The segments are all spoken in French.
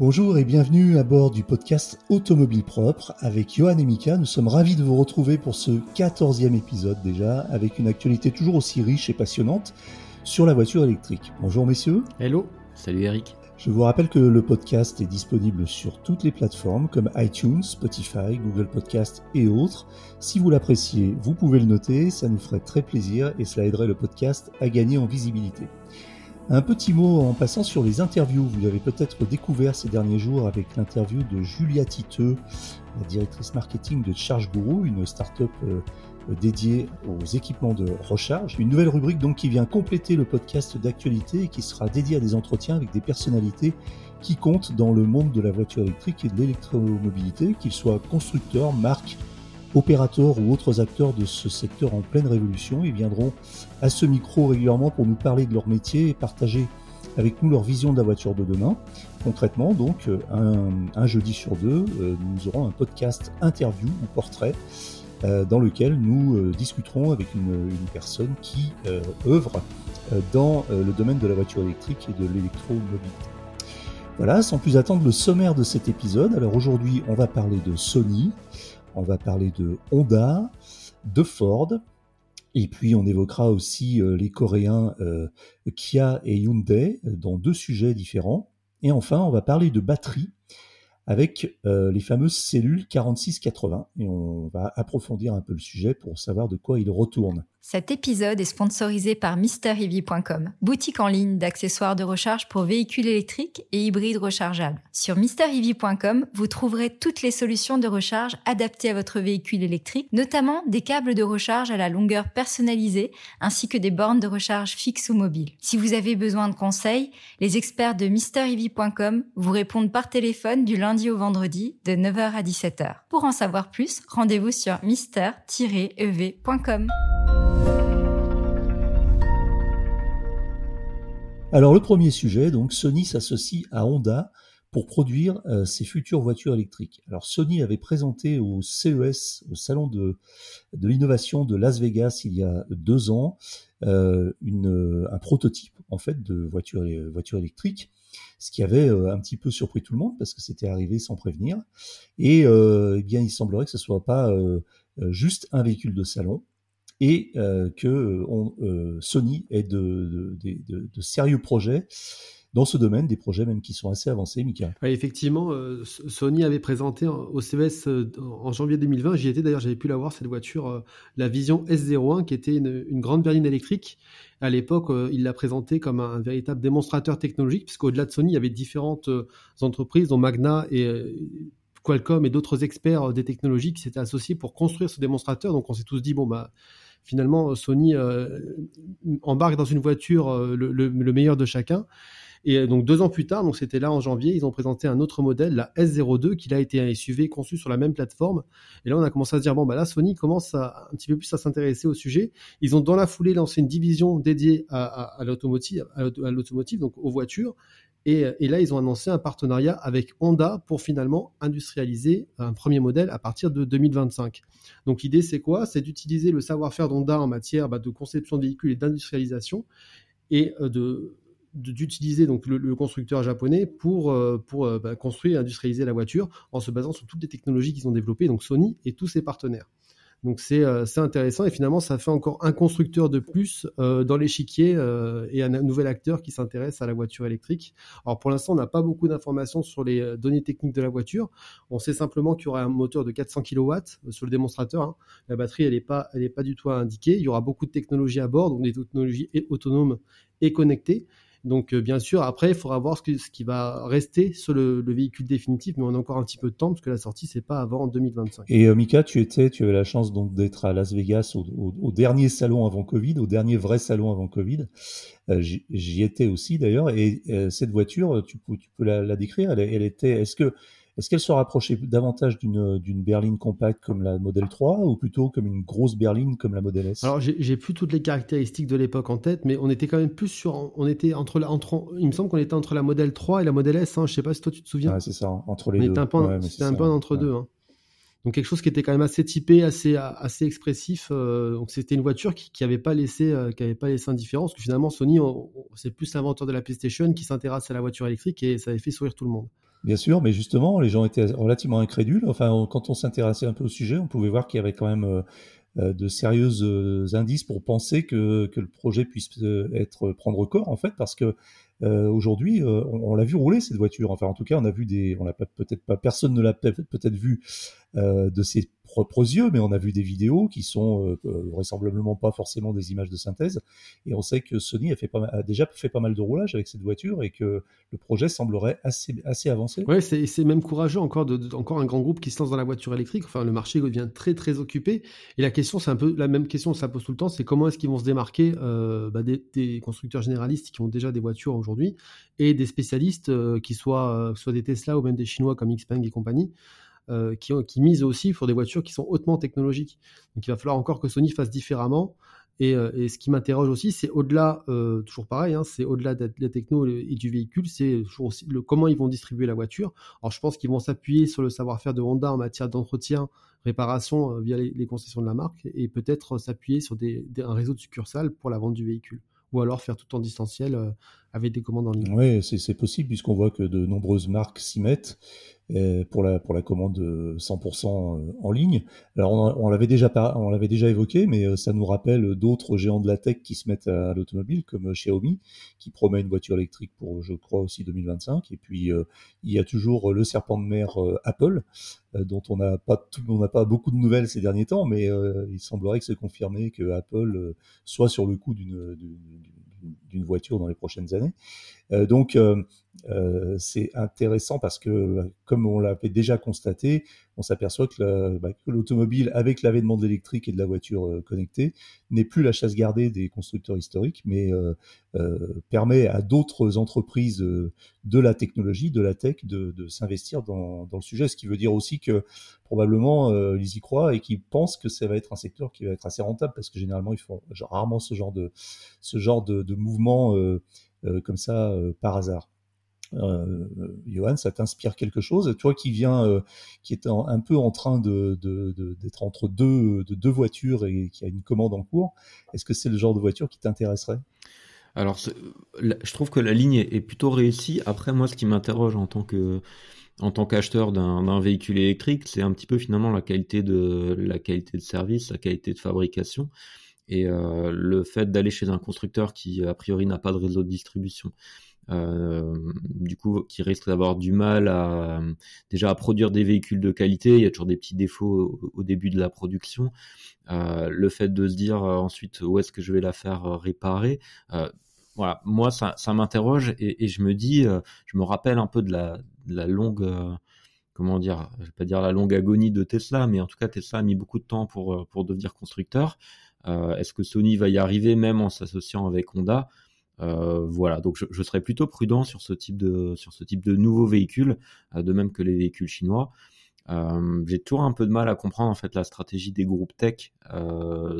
Bonjour et bienvenue à bord du podcast Automobile Propre avec Johan et Mika. Nous sommes ravis de vous retrouver pour ce 14e épisode déjà avec une actualité toujours aussi riche et passionnante sur la voiture électrique. Bonjour messieurs. Hello. Salut Eric. Je vous rappelle que le podcast est disponible sur toutes les plateformes comme iTunes, Spotify, Google Podcast et autres. Si vous l'appréciez, vous pouvez le noter, ça nous ferait très plaisir et cela aiderait le podcast à gagner en visibilité. Un petit mot en passant sur les interviews. Vous avez peut-être découvert ces derniers jours avec l'interview de Julia Titeux, la directrice marketing de Charge Guru, une start-up euh, dédiée aux équipements de recharge. Une nouvelle rubrique donc qui vient compléter le podcast d'actualité et qui sera dédiée à des entretiens avec des personnalités qui comptent dans le monde de la voiture électrique et de l'électromobilité, qu'ils soient constructeurs, marques, opérateurs ou autres acteurs de ce secteur en pleine révolution. Ils viendront à ce micro régulièrement pour nous parler de leur métier et partager avec nous leur vision de la voiture de demain. Concrètement, donc, un, jeudi sur deux, euh, nous aurons un podcast interview ou portrait euh, dans lequel nous euh, discuterons avec une personne qui œuvre dans le domaine de la voiture électrique et de l'électromobilité. Voilà, sans plus attendre le sommaire de cet épisode. Alors aujourd'hui, on va parler de Sony, on va parler de Honda, de Ford, et puis on évoquera aussi euh, les Coréens euh, Kia et Hyundai euh, dans deux sujets différents. Et enfin, on va parler de batterie avec les fameuses cellules 4680. Et on va approfondir un peu le sujet pour savoir de quoi il retourne. Cet épisode est sponsorisé par MrEV.com, boutique en ligne d'accessoires de recharge pour véhicules électriques et hybrides rechargeables. Sur MrEV.com, vous trouverez toutes les solutions de recharge adaptées à votre véhicule électrique, notamment des câbles de recharge à la longueur personnalisée ainsi que des bornes de recharge fixes ou mobiles. Si vous avez besoin de conseils, les experts de MrEV.com vous répondent par téléphone du lundi au vendredi de 9h à 17h. Pour en savoir plus, rendez-vous sur mister-ev.com. Alors le premier sujet, donc Sony s'associe à Honda pour produire euh, ses futures voitures électriques. Alors Sony avait présenté au CES, au salon de, de l'innovation de Las Vegas il y a deux ans, euh, une, un prototype en fait de voiture, voiture électrique, ce qui avait euh, un petit peu surpris tout le monde parce que c'était arrivé sans prévenir. Et eh bien il semblerait que ce soit pas juste un véhicule de salon, et euh, que euh, Sony ait de, sérieux projets dans ce domaine, des projets même qui sont assez avancés, Mika. effectivement, euh, Sony avait présenté au CES en janvier 2020, j'y étais d'ailleurs, j'avais pu la voir, cette voiture, la Vision S01, qui était une, grande berline électrique. À l'époque, il l'a présentée comme un, véritable démonstrateur technologique, puisqu'au-delà de Sony, il y avait différentes entreprises, dont Magna et Qualcomm et d'autres experts des technologies qui s'étaient associés pour construire ce démonstrateur. Donc on s'est tous dit, bon, bah finalement Sony euh, embarque dans une voiture euh, le, meilleur de chacun. Et euh, donc deux ans plus tard, donc c'était là en janvier, ils ont présenté un autre modèle, la S02, qui a été un SUV conçu sur la même plateforme. Et là, on a commencé à se dire bon bah là, Sony commence à, un petit peu plus à s'intéresser au sujet. Ils ont dans la foulée lancé une division dédiée à, à l'automotive, à l'automotive, donc aux voitures. Et, et, là, ils ont annoncé un partenariat avec Honda pour finalement industrialiser un premier modèle à partir de 2025. Donc l'idée, c'est quoi? C'est d'utiliser le savoir-faire d'Honda en matière bah, de conception de véhicules et d'industrialisation et euh, d'utiliser le, constructeur japonais pour euh, pour euh, bah, construire et industrialiser la voiture en se basant sur toutes les technologies qu'ils ont développées donc Sony et tous ses partenaires. Donc euh, c'est intéressant et finalement ça fait encore un constructeur de plus euh, dans l'échiquier euh, et un nouvel acteur qui s'intéresse à la voiture électrique. Alors pour l'instant on n'a pas beaucoup d'informations sur les données techniques de la voiture. On sait simplement qu'il y aura un moteur de 400 kW sur le démonstrateur. Hein. La batterie elle n'est pas elle pas du tout indiquée. Il y aura beaucoup de technologies à bord, donc des technologies autonomes et connectées. Donc euh, bien sûr, après, il faudra voir ce, qui va rester sur le, véhicule définitif, mais on a encore un petit peu de temps parce que la sortie c'est pas avant 2025. Et euh, Mika, tu étais, tu avais la chance donc d'être à Las Vegas au, dernier salon avant Covid, au dernier vrai salon avant Covid. Euh, j'y étais aussi d'ailleurs, et cette voiture, tu peux, la, décrire. Elle était, est-ce que est-ce qu'elle se rapprochait davantage d'une berline compacte comme la Model 3 ou plutôt comme une grosse berline comme la Model S? Alors j'ai plus toutes les caractéristiques de l'époque en tête, mais on était quand même plus sur, on était entre, entre il me semble qu'on était entre la Model 3 et la Model S. Hein, je sais pas si toi tu te souviens. Ouais, c'est ça, entre les deux. C'était un peu entre deux. Hein. Donc quelque chose qui était quand même assez typé, assez assez expressif. Euh, donc c'était une voiture qui, qui avait pas laissé euh, qui avait pas laissé indifférent, parce que finalement Sony c'est plus l'inventeur de la PlayStation qui s'intéresse à la voiture électrique et ça avait fait sourire tout le monde. Bien sûr, mais justement, les gens étaient relativement incrédules. Enfin, quand on s'intéressait un peu au sujet, on pouvait voir qu'il y avait quand même euh, de sérieux euh, indices pour penser que, le projet puisse euh, être prendre corps en fait parce que aujourd'hui on, l'a vu rouler cette voiture enfin en tout cas on a vu des on l'a peut-être pas personne ne l'a peut-être vu de propres yeux, mais on a vu des vidéos qui sont euh, euh, vraisemblablement pas forcément des images de synthèse. Et on sait que Sony a, déjà fait pas mal de roulage avec cette voiture et que le projet semblerait assez, assez avancé. Ouais, c'est même courageux encore, de, encore un grand groupe qui se lance dans la voiture électrique. Enfin, le marché devient très très occupé. Et la question, c'est un peu la même question, ça pose tout le temps, c'est comment est-ce qu'ils vont se démarquer euh, bah, des, constructeurs généralistes qui ont déjà des voitures aujourd'hui et des spécialistes qui soient, soit des Tesla ou même des Chinois comme Xpeng et compagnie. Euh, qui, misent aussi pour des voitures qui sont hautement technologiques. Donc il va falloir encore que Sony fasse différemment. Et, euh, ce qui m'interroge aussi, c'est au-delà, euh, toujours pareil, hein, c'est au-delà de la techno et du véhicule, c'est toujours aussi comment ils vont distribuer la voiture. Alors je pense qu'ils vont s'appuyer sur le savoir-faire de Honda en matière d'entretien, réparation via les, concessions de la marque, et peut-être s'appuyer sur un réseau de succursales pour la vente du véhicule ou alors faire tout en distanciel avec des commandes en ligne. Oui, c'est possible puisqu'on voit que de nombreuses marques s'y mettent pour la pour la commande 100% euh, en ligne. Alors on, l'avait déjà on l'avait déjà évoqué, mais euh, ça nous rappelle d'autres géants de la tech qui se mettent à, l'automobile comme euh, Xiaomi, qui promet une voiture électrique pour je crois aussi 2025. Et puis il y a toujours le serpent de mer Apple, dont on n'a pas on n'a pas beaucoup de nouvelles ces derniers temps, mais il semblerait que c'est confirmé que Apple soit sur le coup d'une d'une voiture dans les prochaines années. Euh, donc euh, euh, c'est intéressant parce que, comme on l'avait déjà constaté, on s'aperçoit bah, que l'automobile, avec l'avènement de l'électrique et de la voiture connectée, n'est plus la chasse gardée des constructeurs historiques, mais permet à d'autres entreprises de la technologie, de la tech, de, s'investir dans, le sujet. Ce qui veut dire aussi que probablement ils y croient et qu'ils pensent que ça va être un secteur qui va être assez rentable parce que généralement ils font rarement ce genre de ce genre de, mouvement euh, comme ça euh, par hasard. Euh, Johan, ça t'inspire quelque chose? Toi qui viens, qui est un peu en train de, d'être entre deux, de deux voitures et qui a une commande en cours, est-ce que c'est le genre de voiture qui t'intéresserait? Alors, je trouve que la ligne est plutôt réussie. Après, moi, ce qui m'interroge en tant que en tant qu'acheteur d'un véhicule électrique, c'est un petit peu finalement la qualité de la qualité de service, la qualité de fabrication et euh, le fait d'aller chez un constructeur qui a priori n'a pas de réseau de distribution. Euh, du coup, qui risque d'avoir du mal à déjà à produire des véhicules de qualité. Il y a toujours des petits défauts au, début de la production. Euh, le fait de se dire ensuite où est-ce que je vais la faire réparer. voilà, moi ça, m'interroge et, et, je me dis, je me rappelle un peu de la, de la longue comment dire, je vais pas dire la longue agonie de Tesla, mais en tout cas Tesla a mis beaucoup de temps pour pour devenir constructeur. Euh, est-ce que Sony va y arriver même en s'associant avec Honda? Euh, voilà, donc je, serais plutôt prudent sur ce type de sur ce type de nouveaux véhicules, euh, de même que les véhicules chinois. J'ai toujours un peu de mal à comprendre en fait la stratégie des groupes tech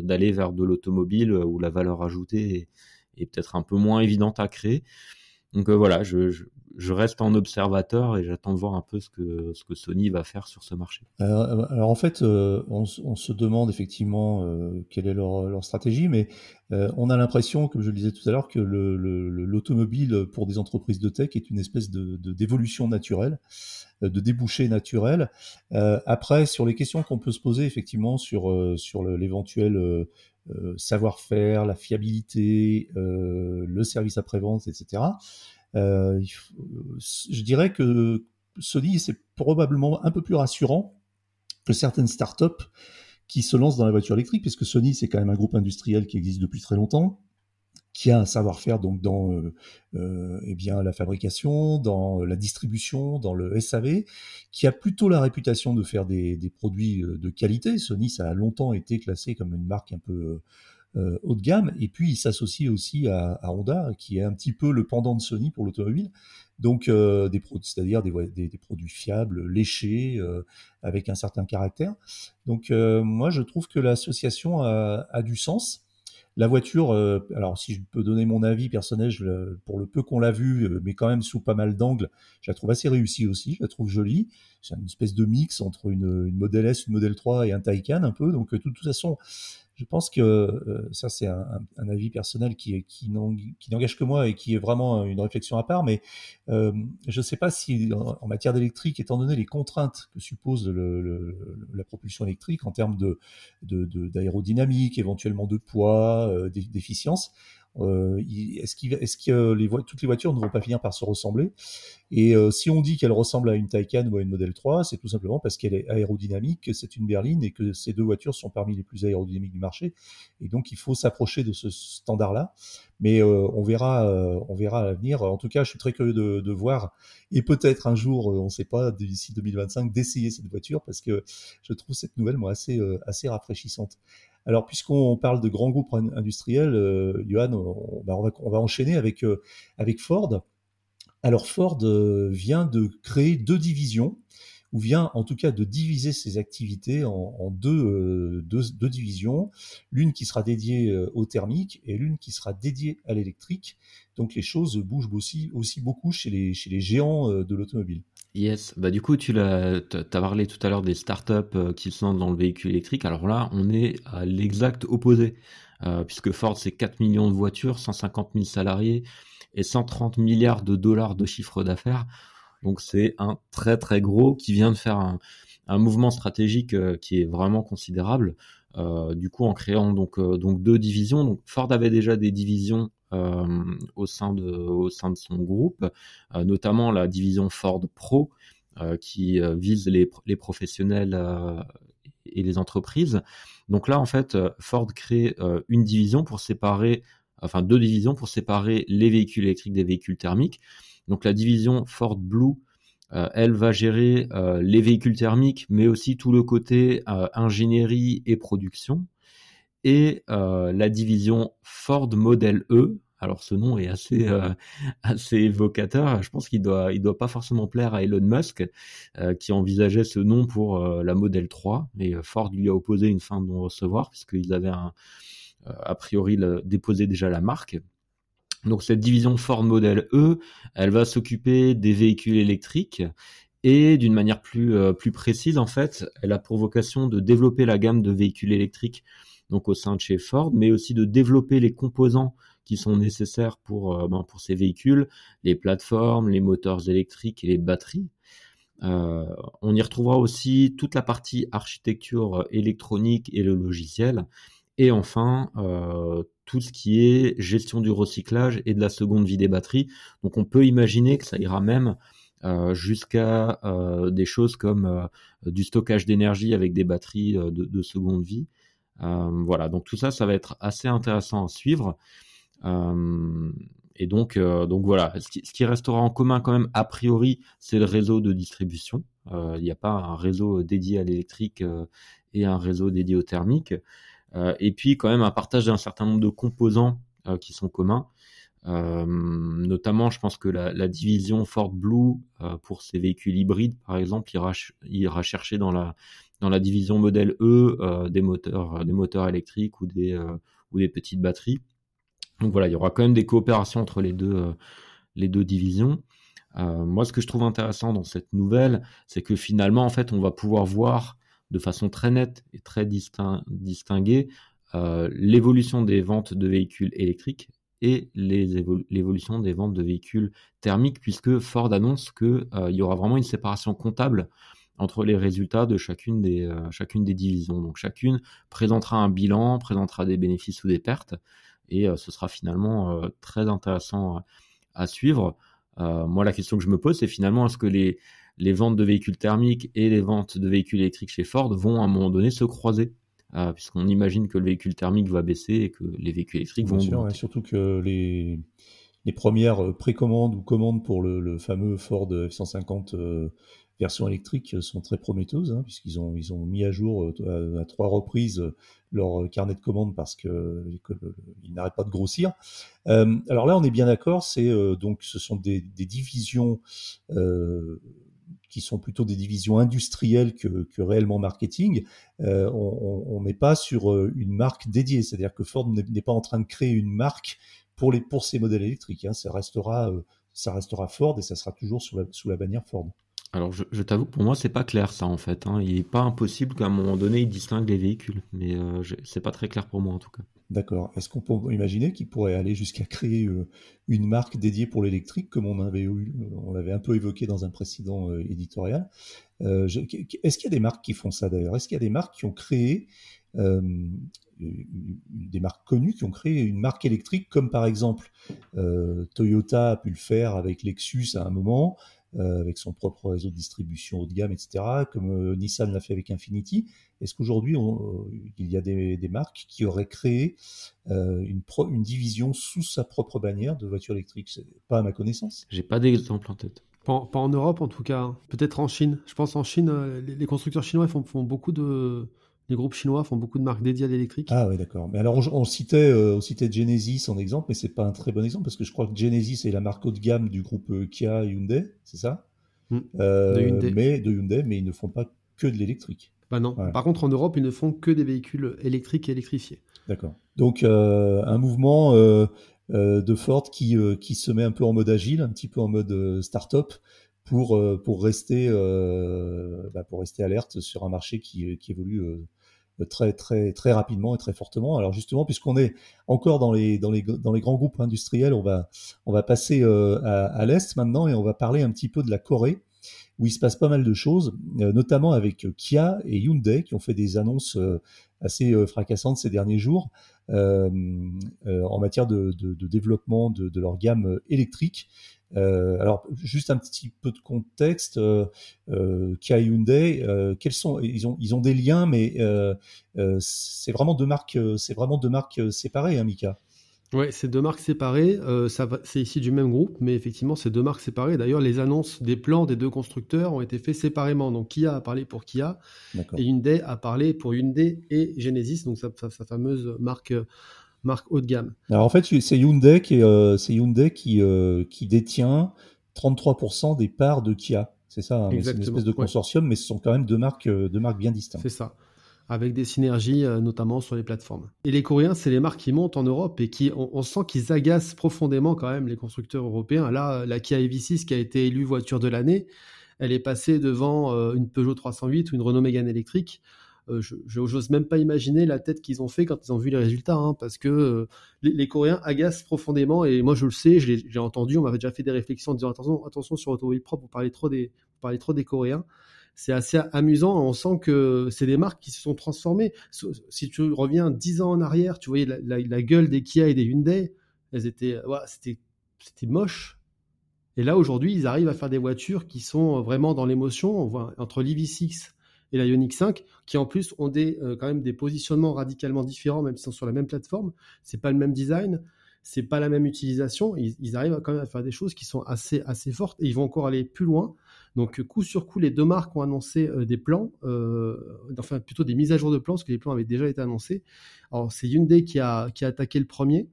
d'aller vers de l'automobile où la valeur ajoutée est, peut-être un peu moins évidente à créer. Donc voilà, je, je reste en observateur et j'attends de voir un peu ce que, Sony va faire sur ce marché. Alors, en fait, euh, on, se demande effectivement euh, quelle est leur, stratégie, mais euh, on a l'impression, comme je le disais tout à l'heure, que l'automobile le, pour des entreprises de tech est une espèce d'évolution naturelle, de débouché naturel. après, sur les questions qu'on peut se poser effectivement sur, sur l'éventuel savoir-faire, la fiabilité, le service après-vente, etc. Euh, je dirais que Sony, c'est probablement un peu plus rassurant que certaines startups qui se lancent dans la voiture électrique, puisque Sony, c'est quand même un groupe industriel qui existe depuis très longtemps, qui a un savoir-faire donc dans euh, euh, eh bien la fabrication, dans la distribution, dans le SAV, qui a plutôt la réputation de faire des, produits de qualité. Sony, ça a longtemps été classé comme une marque un peu euh, haut de gamme. Et puis, il s'associe aussi à, Honda, qui est un petit peu le pendant de Sony pour l'automobile. Donc, euh, des c'est-à-dire des, produits fiables, léchés, euh, avec un certain caractère. Donc, moi, je trouve que l'association a, du sens. La voiture, alors si je peux donner mon avis personnel, pour le peu qu'on l'a vu, mais quand même sous pas mal d'angles, je la trouve assez réussie aussi, je la trouve jolie. C'est une espèce de mix entre une, une Model S, une Model 3 et un Taycan un peu. Donc de toute façon, Je pense que euh, ça, c'est un, avis personnel qui, n'engage que moi et qui est vraiment une réflexion à part, mais euh, je ne sais pas si en, matière d'électrique, étant donné les contraintes que suppose la propulsion électrique en termes d'aérodynamique, éventuellement de poids, euh, d'efficience, euh, est-ce est que les toutes les voitures ne vont pas finir par se ressembler? Et euh, si on dit qu'elle ressemble à une Taycan ou à une Model 3, c'est tout simplement parce qu'elle est aérodynamique, que c'est une berline et que ces deux voitures sont parmi les plus aérodynamiques du marché. Et donc il faut s'approcher de ce standard-là. Mais euh, on verra, on verra à l'avenir. En tout cas, je suis très curieux de, de voir et peut-être un jour, on ne sait pas, d'ici 2025, d'essayer cette voiture parce que je trouve cette nouvelle moi assez assez rafraîchissante. Alors, puisqu'on parle de grands groupes industriels, euh, Johan, on, va, enchaîner avec, euh, Ford. Alors, Ford euh, vient de créer deux divisions, ou vient en tout cas de diviser ses activités en, deux, divisions, l'une qui sera dédiée au thermique et l'une qui sera dédiée à l'électrique. Donc les choses bougent aussi, beaucoup chez les géants de l'automobile. Yes, bah du coup tu l'as, as parlé tout à l'heure des startups euh, qui sont dans le véhicule électrique. Alors là, on est à l'exact opposé, euh, puisque Ford c'est 4 millions de voitures, 150 000 salariés et 130 milliards de dollars de chiffre d'affaires. Donc c'est un très très gros qui vient de faire un, mouvement stratégique euh, qui est vraiment considérable. du coup, en créant donc donc deux divisions. Donc Ford avait déjà des divisions au, sein de, au sein de son groupe, euh, notamment la division Ford Pro euh, qui vise les, les professionnels et les entreprises. Donc là, en fait, Ford crée une division pour séparer, enfin deux divisions pour séparer les véhicules électriques des véhicules thermiques. Donc la division Ford Blue, elle va gérer les véhicules thermiques, mais aussi tout le côté ingénierie et production et euh, la division Ford Model E. Alors ce nom est assez euh, assez évocateur. Je pense qu'il doit il doit pas forcément plaire à Elon Musk euh, qui envisageait ce nom pour la Model 3, mais Ford lui a opposé une fin de non recevoir puisqu'ils avaient un, a priori déposé déjà la marque. Donc cette division Ford Model E, elle va s'occuper des véhicules électriques et d'une manière plus plus précise en fait, elle a pour vocation de développer la gamme de véhicules électriques donc au sein de chez Ford, mais aussi de développer les composants qui sont nécessaires pour, euh, ben, ces véhicules, les plateformes, les moteurs électriques et les batteries. Euh, on y retrouvera aussi toute la partie architecture électronique et le logiciel. Et enfin, euh, tout ce qui est gestion du recyclage et de la seconde vie des batteries. Donc on peut imaginer que ça ira même jusqu'à des choses comme du stockage d'énergie avec des batteries de, seconde vie. Euh, voilà, donc tout ça, ça va être assez intéressant à suivre. Euh, et donc, euh, donc voilà, ce qui, restera en commun quand même a priori, c'est le réseau de distribution. Il n'y a pas un réseau dédié à l'électrique et un réseau dédié au thermique. et puis quand même un partage d'un certain nombre de composants qui sont communs. notamment, je pense que la, division Ford Blue pour ces véhicules hybrides, par exemple, ira, ira chercher dans la dans la division modèle E euh, des moteurs, euh, des moteurs électriques ou des, euh, ou des petites batteries. Donc voilà, il y aura quand même des coopérations entre les deux, les deux divisions. moi, ce que je trouve intéressant dans cette nouvelle, c'est que finalement, en fait, on va pouvoir voir de façon très nette et très distinguée l'évolution des ventes de véhicules électriques et l'évolution des ventes de véhicules thermiques, puisque Ford annonce qu'il y aura vraiment une séparation comptable entre les résultats de chacune des, euh, chacune des divisions. Donc chacune présentera un bilan, présentera des bénéfices ou des pertes, et euh, ce sera finalement euh, très intéressant à suivre. moi, la question que je me pose, c'est finalement est-ce que les, les ventes de véhicules thermiques et les ventes de véhicules électriques chez Ford vont à un moment donné se croiser? Puisqu'on imagine que le véhicule thermique va baisser et que les véhicules électriques vont sûr, surtout que les, les premières précommandes ou commandes pour le, le fameux Ford F-150 versions électriques sont très prometteuses, hein, puisqu'ils ont, mis à jour euh, à, trois reprises leur carnet de commandes parce qu'ils n'arrêtent pas de grossir. Euh, alors là, on est bien d'accord, c'est euh, donc ce sont des, divisions qui sont plutôt des divisions industrielles que, réellement marketing. on n'est pas sur une marque dédiée, c'est-à-dire que Ford n'est pas en train de créer une marque pour, les, pour ces modèles électriques. Hein. Ça restera Ford et ça sera toujours sous la bannière Ford. Alors je, t'avoue que pour moi c'est pas clair ça en fait. Hein. Il est pas impossible qu'à un moment donné ils distinguent les véhicules, mais euh, c'est pas très clair pour moi en tout cas. D'accord. Est-ce qu'on peut imaginer qu'il pourrait aller jusqu'à créer euh, une marque dédiée pour l'électrique, comme on avait eu, on l'avait un peu évoqué dans un précédent euh, éditorial? Est-ce qu'il y a des marques qui font ça d'ailleurs? Est-ce qu'il y a des marques qui ont créé des marques connues qui ont créé une marque électrique, comme par exemple Toyota a pu le faire avec Lexus à un moment, euh, avec son propre réseau de distribution haut de gamme, etc., comme euh, Nissan l'a fait avec Infinity. Est-ce qu'aujourd'hui, euh, il y a des, marques qui auraient créé une, une, division sous sa propre bannière de voitures électriques? Pas à ma connaissance. J'ai pas d'exemple en tête. Pas, en Europe en tout cas, hein. peut-être en Chine. Je pense en Chine, les, constructeurs chinois font, font beaucoup de, les groupes chinois font beaucoup de marques dédiées à l'électrique. Ah oui, d'accord. Mais alors, on, citait, euh, on citait Genesis en exemple, mais c'est pas un très bon exemple parce que je crois que Genesis est la marque haut de gamme du groupe euh, Kia Hyundai, c'est ça? Hmm. euh, de Hyundai. Mais de Hyundai, mais ils ne font pas que de l'électrique. Bah non. Par contre, en Europe, ils ne font que des véhicules électriques et électrifiés. D'accord. Donc, un mouvement de Ford qui, qui se met un peu en mode agile, un petit peu en mode start-up pour, pour, rester, bah, pour rester alerte sur un marché qui, qui évolue très très très rapidement et très fortement. Alors justement, puisqu'on est encore dans les dans les dans les grands groupes industriels, on va on va passer euh, à, l'est maintenant et on va parler un petit peu de la Corée où il se passe pas mal de choses, euh, notamment avec Kia et Hyundai qui ont fait des annonces euh, assez fracassantes ces derniers jours en matière de, développement de, leur gamme électrique. Euh, alors, juste un petit peu de contexte, euh, euh, Kia Hyundai, euh, quels sont ils ont ils ont des liens, mais c'est vraiment deux marques, c'est vraiment deux marques séparées, hein, Mika. Ouais, c'est deux marques séparées. ça c'est ici du même groupe, mais effectivement, c'est deux marques séparées. D'ailleurs, les annonces des plans des deux constructeurs ont été faits séparément. Donc, Kia a parlé pour Kia et Hyundai a parlé pour Hyundai et Genesis, donc sa, sa fameuse marque marque haut de gamme. Alors en fait, c'est Hyundai qui, euh, Hyundai qui, euh, qui détient 33% des parts de Kia. C'est ça, hein, c'est une espèce de consortium, mais ce sont quand même deux marques, euh, deux marques bien distinctes. C'est ça, avec des synergies notamment sur les plateformes. Et les Coréens, c'est les marques qui montent en Europe et qui, on, sent qu'ils agacent profondément quand même les constructeurs européens. Là, la Kia EV6 qui a été élue voiture de l'année, elle est passée devant une Peugeot 308 ou une Renault Mégane électrique. Euh, je n'ose même pas imaginer la tête qu'ils ont fait quand ils ont vu les résultats, hein, parce que euh, les, Coréens agacent profondément, et moi je le sais, j'ai entendu, on m'avait déjà fait des réflexions en disant attention, attention sur Automobile Propre, vous parlez trop des, Coréens. C'est assez amusant, on sent que c'est des marques qui se sont transformées. Si tu reviens dix ans en arrière, tu voyais la, gueule des Kia et des Hyundai, elles étaient, c'était, moche. Et là aujourd'hui, ils arrivent à faire des voitures qui sont vraiment dans l'émotion. Entre l'EV6 et la Ioniq 5, qui en plus ont des, euh, quand même des positionnements radicalement différents, même s'ils sont sur la même plateforme. C'est pas le même design, c'est pas la même utilisation. Ils, arrivent quand même à faire des choses qui sont assez, assez fortes et ils vont encore aller plus loin. Donc, coup sur coup, les deux marques ont annoncé euh, des plans, euh, enfin plutôt des mises à jour de plans, parce que les plans avaient déjà été annoncés. Alors, c'est Hyundai qui a, qui a attaqué le premier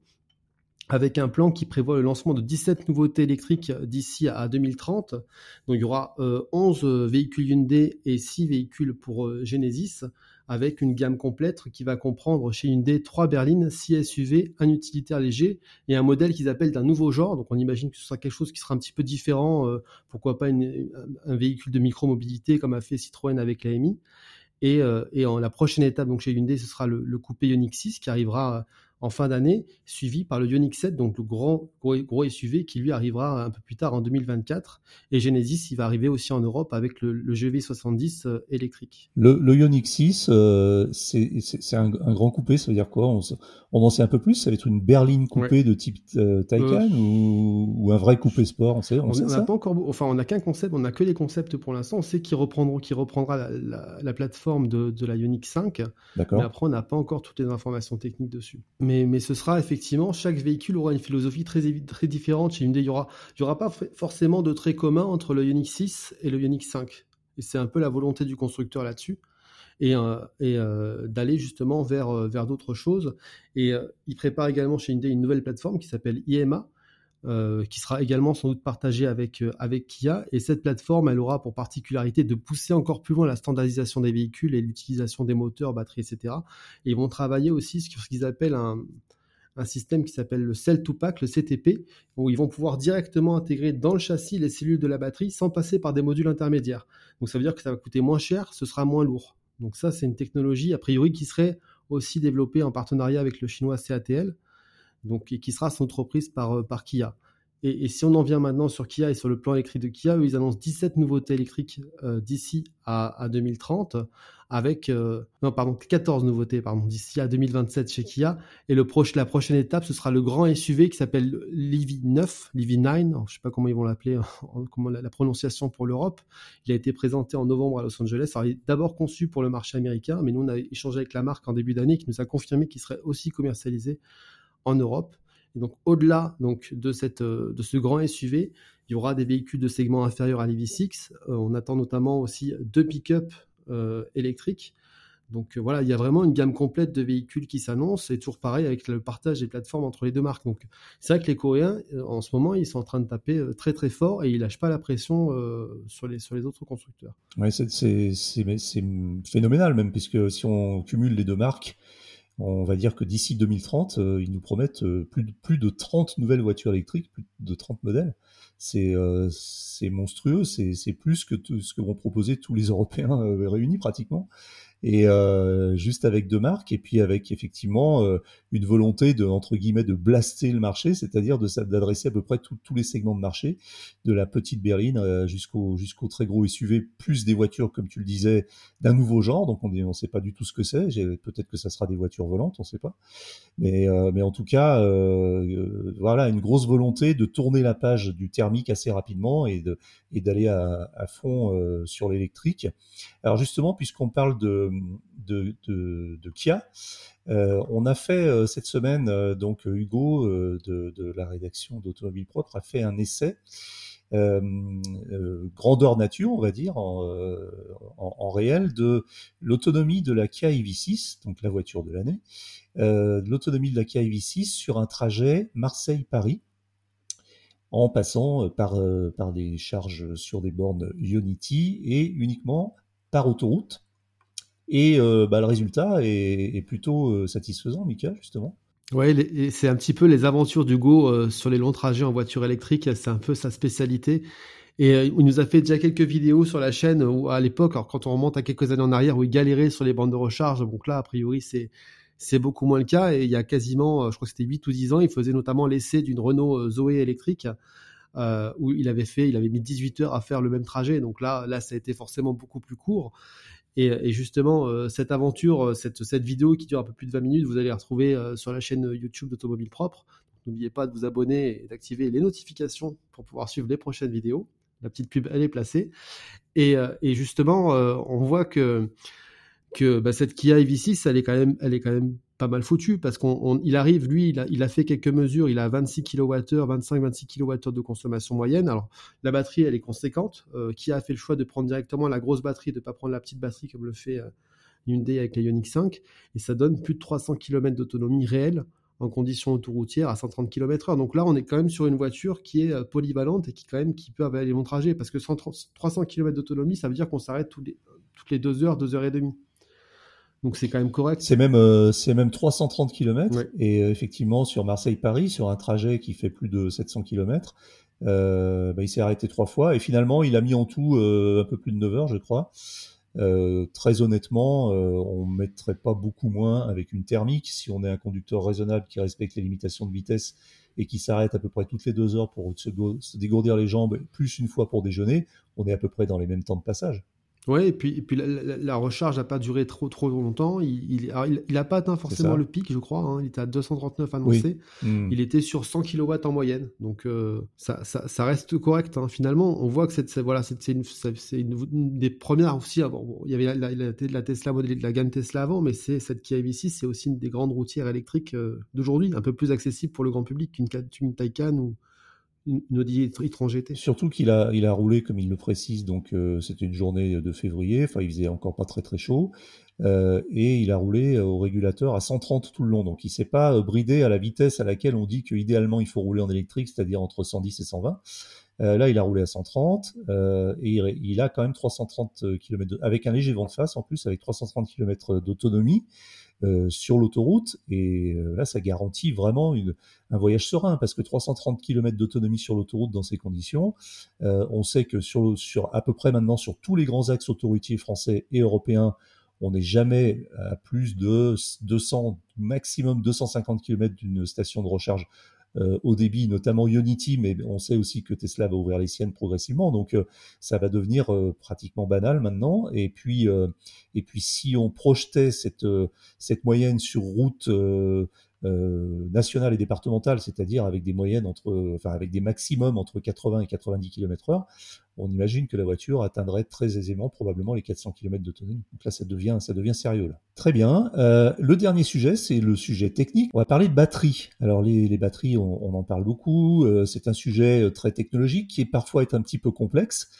avec un plan qui prévoit le lancement de 17 nouveautés électriques d'ici à 2030. Donc il y aura 11 euh, véhicules Hyundai et 6 véhicules pour euh, Genesis, avec une gamme complète qui va comprendre chez Hyundai 3 berlines, 6 SUV, un utilitaire léger et un modèle qu'ils appellent d'un nouveau genre. Donc on imagine que ce sera quelque chose qui sera un petit peu différent, euh, pourquoi pas un véhicule de micro-mobilité comme a fait Citroën avec la MI. Et, en la prochaine étape, donc chez Hyundai, ce sera le, le coupé Ioniq 6 qui arrivera en fin d'année, suivi par le Ioniq 7, donc le grand gros, SUV qui lui arrivera un peu plus tard en 2024. Et Genesis, il va arriver aussi en Europe avec le, GV70 euh, électrique. Le, le Ioniq 6, euh, c'est un, grand coupé, ça veut dire quoi? On, on, en sait un peu plus Ça va être une berline coupée de type euh, Taycan ou, un vrai coupé sport On sait, on, n'a pas encore, enfin, on n'a qu'un concept, on n'a que les concepts pour l'instant. On sait qu'il reprendra, qui reprendra la, plateforme de, de la Ioniq 5. Mais après, on n'a pas encore toutes les informations techniques dessus mais, ce sera effectivement, chaque véhicule aura une philosophie très, très différente. Chez Hyundai, il n'y aura, aura pas forcément de traits communs entre le Ioniq 6 et le Ioniq 5. Et c'est un peu la volonté du constructeur là-dessus. Et, euh, euh, d'aller justement vers, euh, vers d'autres choses. Et il prépare également chez Hyundai une nouvelle plateforme qui s'appelle IMA, qui sera également sans doute partagée avec, avec Kia. Et cette plateforme, elle aura pour particularité de pousser encore plus loin la standardisation des véhicules et l'utilisation des moteurs, batteries, etc. Et ils vont travailler aussi sur ce qu'ils appellent un, un système qui s'appelle le Cell to Pack, le CTP, où ils vont pouvoir directement intégrer dans le châssis les cellules de la batterie sans passer par des modules intermédiaires. Donc ça veut dire que ça va coûter moins cher, ce sera moins lourd. Donc ça, c'est une technologie a priori qui serait aussi développée en partenariat avec le chinois CATL, donc qui sera entreprise par, par Kia. Et, si on en vient maintenant sur Kia et sur le plan électrique de Kia, ils annoncent 17 nouveautés électriques euh, d'ici à, 2030, avec euh, non pardon 14 nouveautés pardon d'ici à 2027 chez Kia. Et la prochaine étape, ce sera le grand SUV qui s'appelle l'EV 9, l'EV 9. je ne sais pas comment ils vont l'appeler, comment la, prononciation pour l'Europe. Il a été présenté en novembre à Los Angeles. il est d'abord conçu pour le marché américain, mais nous on a échangé avec la marque en début d'année qui nous a confirmé qu'il serait aussi commercialisé en Europe. Donc, au-delà donc, de, cette, euh, de ce grand SUV, il y aura des véhicules de segment inférieur à l'EV6. Euh, on attend notamment aussi deux pick-up euh, électriques. Donc voilà, il y a vraiment une gamme complète de véhicules qui s'annonce et toujours pareil avec le partage des plateformes entre les deux marques. Donc c'est vrai que les Coréens, en ce moment, ils sont en train de taper très très fort et ils lâchent pas la pression sur, les, sur les autres constructeurs. Ouais, c'est phénoménal même, puisque si on cumule les deux marques, on va dire que d'ici 2030, euh, ils nous promettent euh, plus, de, plus de 30 nouvelles voitures électriques, plus de 30 modèles. C'est euh, monstrueux, c'est plus que tout ce que vont proposer tous les Européens réunis pratiquement et euh, juste avec deux marques et puis avec effectivement euh, une volonté de entre guillemets de blaster le marché, c'est-à-dire de d'adresser à peu près tous les segments de marché, de la petite berline euh, jusqu'au jusqu'au très gros SUV, plus des voitures comme tu le disais d'un nouveau genre. Donc on ne sait pas du tout ce que c'est. Peut-être que ça sera des voitures volantes, on ne sait pas. Mais euh, mais en tout cas voilà une grosse volonté de tourner la page du thermique assez rapidement et de et d'aller à, à fond sur l'électrique. Alors justement puisqu'on parle de de, Kia. Euh, on a fait euh, cette semaine, euh, donc Hugo de, la rédaction d'Automobile Propre a fait un essai grandeur nature, on va dire, en, réel, de l'autonomie de la Kia EV6, donc la voiture de l'année, l'autonomie de la Kia EV6 sur un trajet Marseille-Paris en passant par, par des charges sur des bornes Ionity et uniquement par autoroute. Et euh, bah, le résultat est, plutôt euh, satisfaisant, Mika, justement. Oui, c'est un petit peu les aventures d'Hugo euh, sur les longs trajets en voiture électrique, c'est un peu sa spécialité. Et il nous a fait déjà quelques vidéos sur la chaîne où à l'époque, alors quand on remonte à quelques années en arrière, où il galérait sur les bandes de recharge. Donc là, a priori, c'est c'est beaucoup moins le cas. Et il y a quasiment, je crois que c'était 8 ou 10 ans, il faisait notamment l'essai d'une Renault Zoé électrique. où il avait fait, il avait mis 18 heures à faire le même trajet. Donc là, là, ça a été forcément beaucoup plus court. Et, justement, euh, cette aventure, euh, cette, cette, vidéo qui dure un peu plus de 20 minutes, vous allez la retrouver euh, sur la chaîne YouTube d'Automobile Propre. N'oubliez pas de vous abonner et d'activer les notifications pour pouvoir suivre les prochaines vidéos. La petite pub, elle est placée. Et, et justement, on voit que, que bah, cette Kia EV6, elle est quand même, elle est quand même pas mal foutu parce qu'il arrive, lui, il a, fait quelques mesures, il a 26 kWh, 25-26 kWh de consommation moyenne. Alors, la batterie, elle est conséquente. Euh, qui a fait le choix de prendre directement la grosse batterie, de ne pas prendre la petite batterie comme le fait euh, Hyundai avec la Ioniq 5. Et ça donne plus de 300 km d'autonomie réelle en conditions autoroutières à 130 km/h. Donc là, on est quand même sur une voiture qui est euh, polyvalente et qui, quand même, qui peut avoir les longs trajets. Parce que 300 km d'autonomie, ça veut dire qu'on s'arrête toutes les deux heures, deux heures et demie. Donc c'est quand même correct. C'est même, euh, c'est même 330 km. Et euh, effectivement, sur Marseille-Paris, sur un trajet qui fait plus de 700 km, euh, bah, il s'est arrêté trois fois. Et finalement, il a mis en tout un peu plus de 9 heures, je crois. très honnêtement, on ne mettrait pas beaucoup moins avec une thermique. Si on est un conducteur raisonnable qui respecte les limitations de vitesse et qui s'arrête à peu près toutes les deux heures pour se, se dégourdir les jambes, plus une fois pour déjeuner, on est à peu près dans les mêmes temps de passage. Oui, et puis, et puis la, recharge n'a pas duré trop trop longtemps. Il n'a il, il, pas atteint forcément le pic, je crois. Hein. Il était à 239 annoncé. Hmm. Il était sur 100 kW en moyenne. Donc euh, ça, ça, ça, reste correct. Hein. Finalement, on voit que c'est voilà, c'est une, une, des premières aussi. Avant. il y avait la, la, Tesla modèle de la gamme Tesla avant, mais c'est cette Kia EV6, c'est aussi une des grandes routières électriques euh, d'aujourd'hui, un peu plus accessible pour le grand public qu'une Taycan ou, une Audi. Surtout qu'il a, il a roulé, comme il le précise, donc euh, c'était une journée de février, enfin il faisait encore pas très très chaud, euh, et il a roulé au régulateur à 130 tout le long, donc il s'est pas euh, bridé à la vitesse à laquelle on dit qu'idéalement il faut rouler en électrique, c'est-à-dire entre 110 et 120. là, il a roulé à 130 et il, a quand même 330 km avec un léger vent de face en plus, avec 330 km d'autonomie. Sur l'autoroute. Et là, ça garantit vraiment un voyage serein parce que 330 km d'autonomie sur l'autoroute dans ces conditions, on sait que sur, sur à peu près maintenant sur tous les grands axes autoroutiers français et européens, on n'est jamais à plus de 200, maximum 250 km d'une station de recharge euh, au débit, notamment Unity, mais on sait aussi que Tesla va ouvrir les siennes progressivement, donc euh, ça va devenir euh, pratiquement banal maintenant. Et puis, et puis si on projetait cette, cette moyenne sur route euh, et départementale, c'est-à-dire avec des moyennes entre, enfin avec des maximums entre 80 et 90 km/h, on imagine que la voiture atteindrait très aisément probablement les 400 km d'autonomie. Donc là, ça devient, ça devient sérieux. Là. Très bien. Euh, le dernier sujet, c'est le sujet technique. On va parler de batterie. Alors les, batteries, on, en parle beaucoup. Euh, c'est un sujet euh, très technologique qui parfois est un petit peu complexe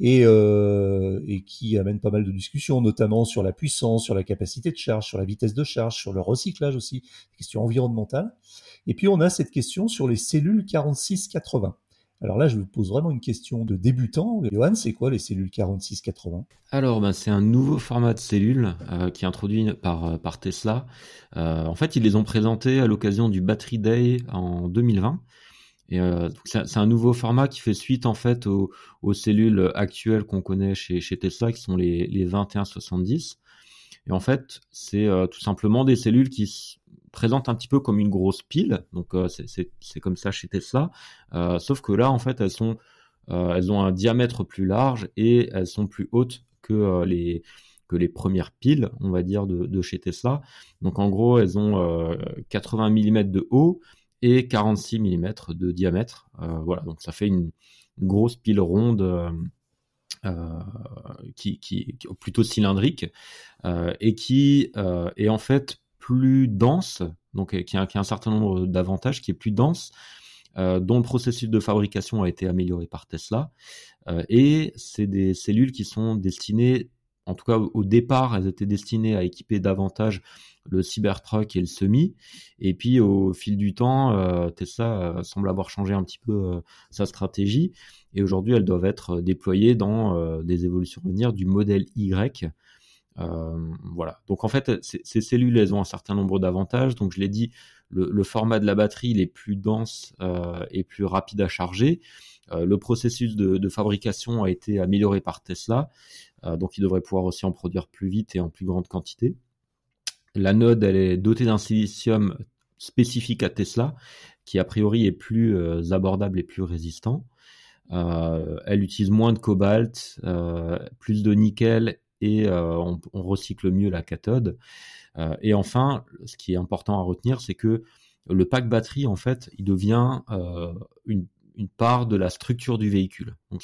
et, euh, et qui amène pas mal de discussions, notamment sur la puissance, sur la capacité de charge, sur la vitesse de charge, sur le recyclage aussi, question environnementale. Et puis on a cette question sur les cellules 4680. Alors là, je vous pose vraiment une question de débutant. Johan, c'est quoi les cellules 4680 Alors, ben, c'est un nouveau format de cellules euh, qui est introduit par, euh, Tesla. En fait, ils les ont présentés à l'occasion du Battery Day en 2020. Et euh, c'est un nouveau format qui fait suite en fait aux, aux cellules actuelles qu'on connaît chez, chez, Tesla, qui sont les, les 2170. Et en fait, c'est euh, tout simplement des cellules qui se présentent un petit peu comme une grosse pile. Donc euh, c'est comme ça chez Tesla. Euh, sauf que là, en fait, elles sont, euh, elles ont un diamètre plus large et elles sont plus hautes que les que les premières piles, on va dire, de, de chez Tesla. Donc en gros, elles ont 80 mm de haut et 46 mm de diamètre. Euh, voilà, donc ça fait une, grosse pile ronde euh, euh, qui, qui, plutôt cylindrique et qui est en fait plus dense, donc qui a, qui a un certain nombre d'avantages, qui est plus dense. dont le processus de fabrication a été amélioré par Tesla. et c'est des cellules qui sont destinées, en tout cas au départ, elles étaient destinées à équiper davantage le Cybertruck et le Semi. Et puis au fil du temps, euh, Tesla euh, semble avoir changé un petit peu euh, sa stratégie. Et aujourd'hui, elles doivent être déployées dans des évolutions à venir du modèle Y. voilà. Donc en fait, ces cellules, elles ont un certain nombre d'avantages. Donc je l'ai dit, le, format de la batterie, est plus dense et plus rapide à charger. le processus de, fabrication a été amélioré par Tesla, donc il devrait pouvoir aussi en produire plus vite et en plus grande quantité. La node, est dotée d'un silicium spécifique à Tesla, qui a priori est plus euh, abordable et plus résistant. Euh, elle utilise moins de cobalt, euh, plus de nickel et on, recycle mieux la cathode. Et enfin, ce qui est important à retenir, c'est que le pack batterie, en fait, il devient une, part de la structure du véhicule. Donc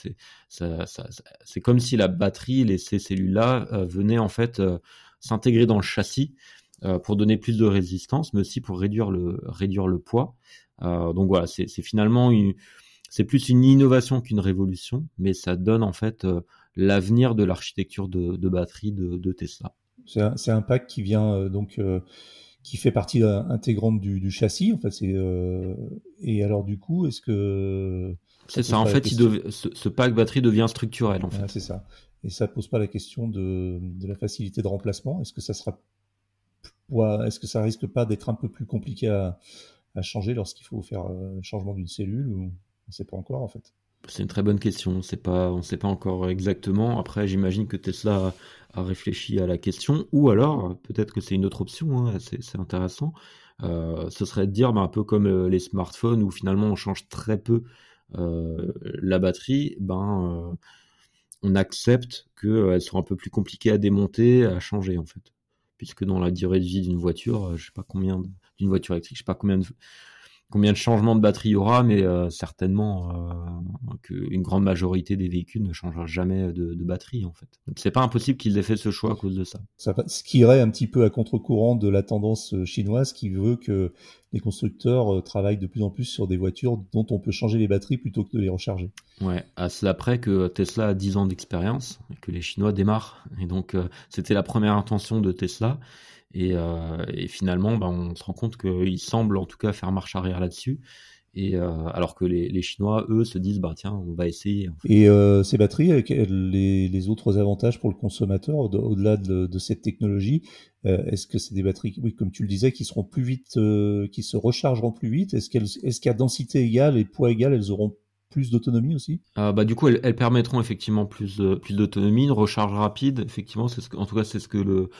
c'est comme si la batterie, ces cellules-là, venaient en fait s'intégrer dans le châssis euh, pour donner plus de résistance, mais aussi pour réduire le, réduire le poids. Euh, donc voilà, c'est finalement c'est plus une innovation qu'une révolution, mais ça donne en fait euh, l'avenir de l'architecture de, de, batterie de, de Tesla. C'est un, un, pack qui vient donc qui fait partie intégrante du, du châssis. En fait, c'est et alors du coup, est-ce que c'est ça. En fait, il ce, ce, pack batterie devient structurel. En fait. c'est ça. Et ça pose pas la question de, de la facilité de remplacement. Est-ce que ça sera est-ce que ça risque pas d'être un peu plus compliqué à, changer lorsqu'il faut faire euh, un changement d'une cellule ou on ne sait pas encore en fait c'est une très bonne question. On ne sait pas encore exactement. Après, j'imagine que Tesla a, réfléchi à la question, ou alors peut-être que c'est une autre option. Hein, c'est intéressant. Euh, ce serait de dire, bah, un peu comme euh, les smartphones où finalement on change très peu la batterie. Ben, on accepte qu'elles sont un peu plus compliquées à démonter, à changer en fait puisque dans la durée de vie d'une voiture, euh, je sais pas combien d'une voiture électrique, je sais pas combien de combien de changements de batterie il y aura, mais euh, certainement euh, qu'une grande majorité des véhicules ne changera jamais de, de batterie en fait. C'est pas impossible qu'ils aient fait ce choix à cause de ça. ça. Ce qui irait un petit peu à contre-courant de la tendance chinoise qui veut que les constructeurs euh, travaillent de plus en plus sur des voitures dont on peut changer les batteries plutôt que de les recharger. Ouais, à cela près que Tesla a 10 ans d'expérience et que les Chinois démarrent. Et donc c'était la première intention de Tesla. Et, euh, et finalement, ben, on se rend compte qu'il semble en tout cas faire marche arrière là-dessus. Et alors que les, Chinois, eux, se disent bah tiens, on va essayer. Et ces batteries, avec les, autres avantages pour le consommateur au-delà de, cette technologie, est-ce que c'est des batteries, oui, comme tu le disais, qui seront plus vite, qui se rechargeront plus vite? Est-ce qu'elles, est-ce qu'à densité égale et poids égal, elles auront plus d'autonomie aussi? Bah du coup elles, permettront effectivement plus plus d'autonomie une recharge rapide effectivement c'est ce en tout cas c'est ce que le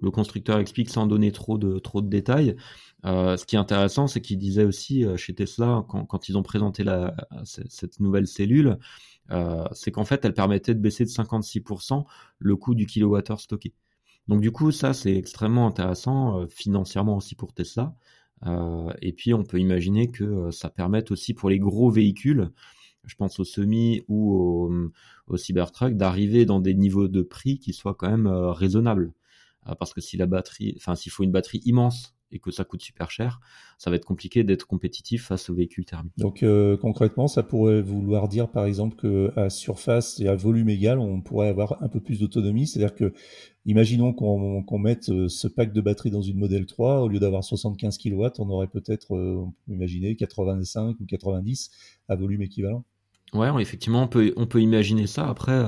le constructeur explique sans donner trop de trop de détails euh, ce qui est intéressant, c'est qu'il disait aussi euh, chez Tesla, quand, ils ont présenté cette nouvelle cellule, euh, c'est qu'en fait, elle permettait de baisser de 56% le coût du kilowattheure stocké. Donc du coup, ça, c'est extrêmement intéressant financièrement aussi pour Tesla. et puis, on peut imaginer que ça permette aussi pour les gros véhicules, je pense au semi ou au, au Cybertruck, d'arriver dans des niveaux de prix qui soient quand même raisonnables. Parce que si la batterie, enfin, s'il faut une batterie immense et que ça coûte super cher, ça va être compliqué d'être compétitif face aux véhicules thermiques. Donc euh, concrètement, ça pourrait vouloir dire par exemple qu'à surface et à volume égal, on pourrait avoir un peu plus d'autonomie. C'est-à-dire que, imaginons qu'on mette euh, ce pack de batterie dans une modèle 3, au lieu d'avoir 75 kW, on aurait peut-être, euh, on peut imaginer, 85 ou 90 à volume équivalent. Ouais, effectivement, on peut, on peut imaginer ça. Après,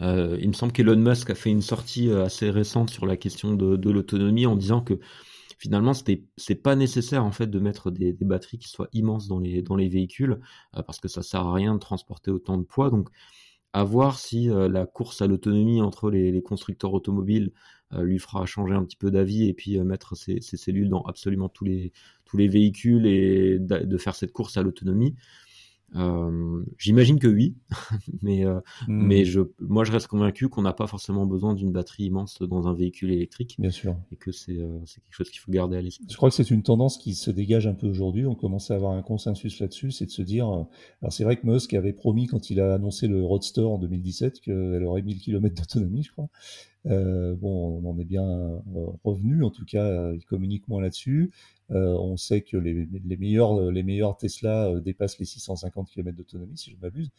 il me semble qu'Elon Musk a fait une sortie assez récente sur la question de, de l'autonomie en disant que finalement c'est pas nécessaire en fait de mettre des, batteries qui soient immenses dans les dans les véhicules euh, parce que ça sert à rien de transporter autant de poids donc à voir si euh, la course à l'autonomie entre les, constructeurs automobiles euh, lui fera changer un petit peu d'avis et puis mettre ses, cellules dans absolument tous les tous les véhicules et de faire cette course à l'autonomie euh, j'imagine que oui, mais euh, hmm. mais je, moi je reste convaincu qu'on n'a pas forcément besoin d'une batterie immense dans un véhicule électrique. Bien sûr. Et que c'est euh, c'est quelque chose qu'il faut garder à l'esprit. Je crois que c'est une tendance qui se dégage un peu aujourd'hui. On commence à avoir un consensus là-dessus, c'est de se dire. alors c'est vrai que Musk avait promis quand il a annoncé le Roadster en 2017 qu'elle aurait 1000 km d'autonomie, je crois. Euh, bon, on en est bien euh, revenu, en tout cas, euh, il communique moins là-dessus. on sait que les, les, meilleurs, les meilleurs Tesla dépassent les 650 km d'autonomie, si je m'abuse.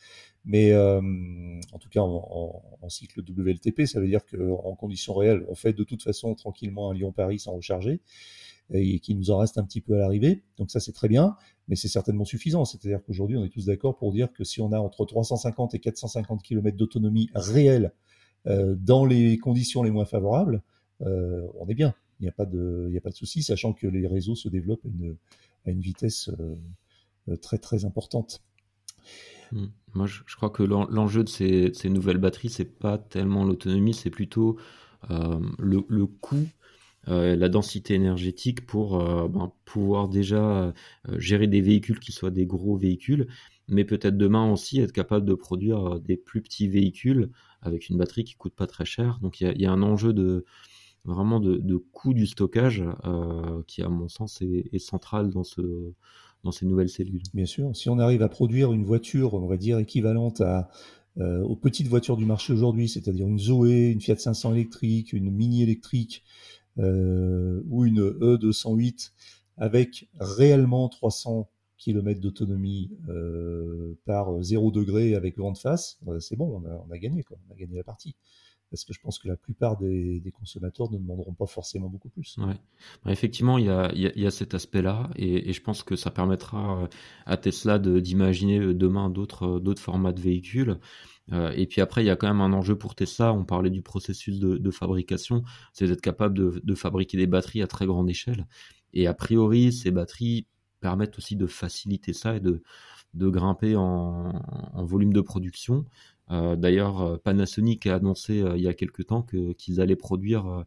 Mais en tout cas, en, en, cycle WLTP, ça veut dire qu'en conditions réelles, on fait de toute façon tranquillement un Lyon-Paris sans recharger et qu'il nous en reste un petit peu à l'arrivée. Donc ça, c'est très bien, mais c'est certainement suffisant. C'est-à-dire qu'aujourd'hui, on est tous d'accord pour dire que si on a entre 350 et 450 km d'autonomie réelle euh, dans les conditions les moins favorables, euh, on est bien. Il n'y a pas de, souci, sachant que les réseaux se développent à une, vitesse euh, très très importante. Hmm. Moi, je, crois que l'enjeu de ces, nouvelles batteries, c'est pas tellement l'autonomie, c'est plutôt le, le, coût, la densité énergétique pour ben, pouvoir déjà gérer des véhicules qui soient des gros véhicules, mais peut-être demain aussi être capable de produire des plus petits véhicules avec une batterie qui coûte pas très cher. Donc il y a, un enjeu de vraiment de, coût du stockage euh, qui, à mon sens, est, central dans ce dans ces nouvelles cellules. Bien sûr, si on arrive à produire une voiture, on va dire équivalente euh, aux petites voitures du marché aujourd'hui, c'est-à-dire une Zoé, une Fiat 500 électrique, une Mini électrique euh, ou une E208 avec réellement 300 km d'autonomie euh, par 0 degré avec vent de face, euh, c'est bon, on a, gagné, quoi. on a gagné la partie. Parce que je pense que la plupart des, consommateurs ne demanderont pas forcément beaucoup plus. Bah, effectivement, il y a, cet aspect-là, et, je pense que ça permettra euh, à Tesla d'imaginer demain d'autres formats de véhicules. et puis après, il y a quand même un enjeu pour Tesla. On parlait du processus de, de fabrication, c'est d'être capable de, de, fabriquer des batteries à très grande échelle. Et a priori, ces batteries permettent aussi de faciliter ça et de, de grimper en, volume de production. Euh, d'ailleurs, euh, Panasonic a annoncé euh, il y a quelques temps qu'ils allaient produire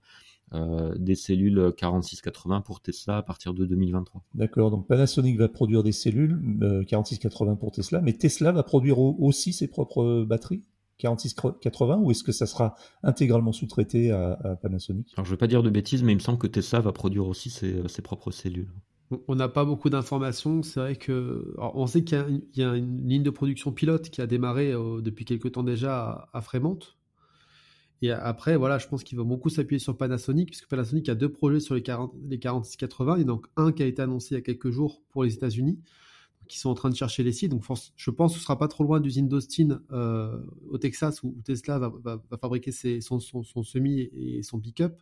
des cellules 4680 pour Tesla à partir de 2023. D'accord, donc Panasonic va produire des cellules 4680 pour Tesla, mais Tesla va produire aussi ses propres batteries 4680 ou est-ce que ça sera intégralement sous-traité à, Panasonic? Alors je ne veux pas dire de bêtises, mais il me semble que Tesla va produire aussi ses propres cellules on n'a pas beaucoup d'informations. On sait qu'il y, a une ligne de production pilote qui a démarré euh, depuis quelques temps déjà à, Fremont. Et après, voilà, je pense qu'il va beaucoup s'appuyer sur Panasonic, puisque Panasonic a deux projets sur les, 40, les 4680. Il y a donc un qui a été annoncé il y a quelques jours pour les États-Unis, qui sont en train de chercher les sites. Donc, je pense que ce sera pas trop loin d'usine d'Austin euh, au Texas, où, Tesla va, fabriquer son, son, semi et son pick-up.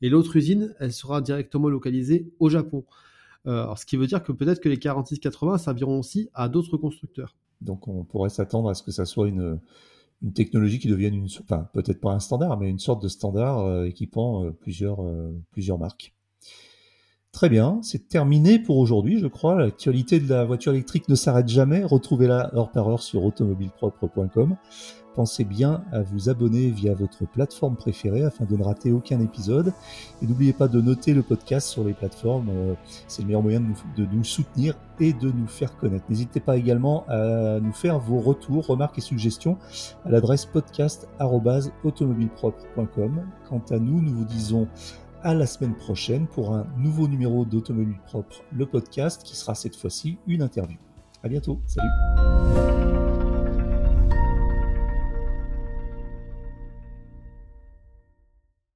Et l'autre usine, elle sera directement localisée au Japon. Alors, ce qui veut dire que peut-être que les 4680 serviront aussi à d'autres constructeurs. Donc on pourrait s'attendre à ce que ça soit une, une technologie qui devienne une, enfin peut-être pas un standard, mais une sorte de standard équipant plusieurs, plusieurs marques. Très bien, c'est terminé pour aujourd'hui, je crois. L'actualité de la voiture électrique ne s'arrête jamais. Retrouvez-la heure par heure sur automobilepropre.com. Pensez bien à vous abonner via votre plateforme préférée afin de ne rater aucun épisode. Et n'oubliez pas de noter le podcast sur les plateformes. Euh, c'est le meilleur moyen de nous, soutenir et de nous faire connaître. N'hésitez pas également à nous faire vos retours, remarques et suggestions à l'adresse podcast.automobilepropre.com. Quant à nous, nous vous disons à la semaine prochaine pour un nouveau numéro d'Automobile Propre, le podcast qui sera cette fois-ci une interview. À bientôt. Salut.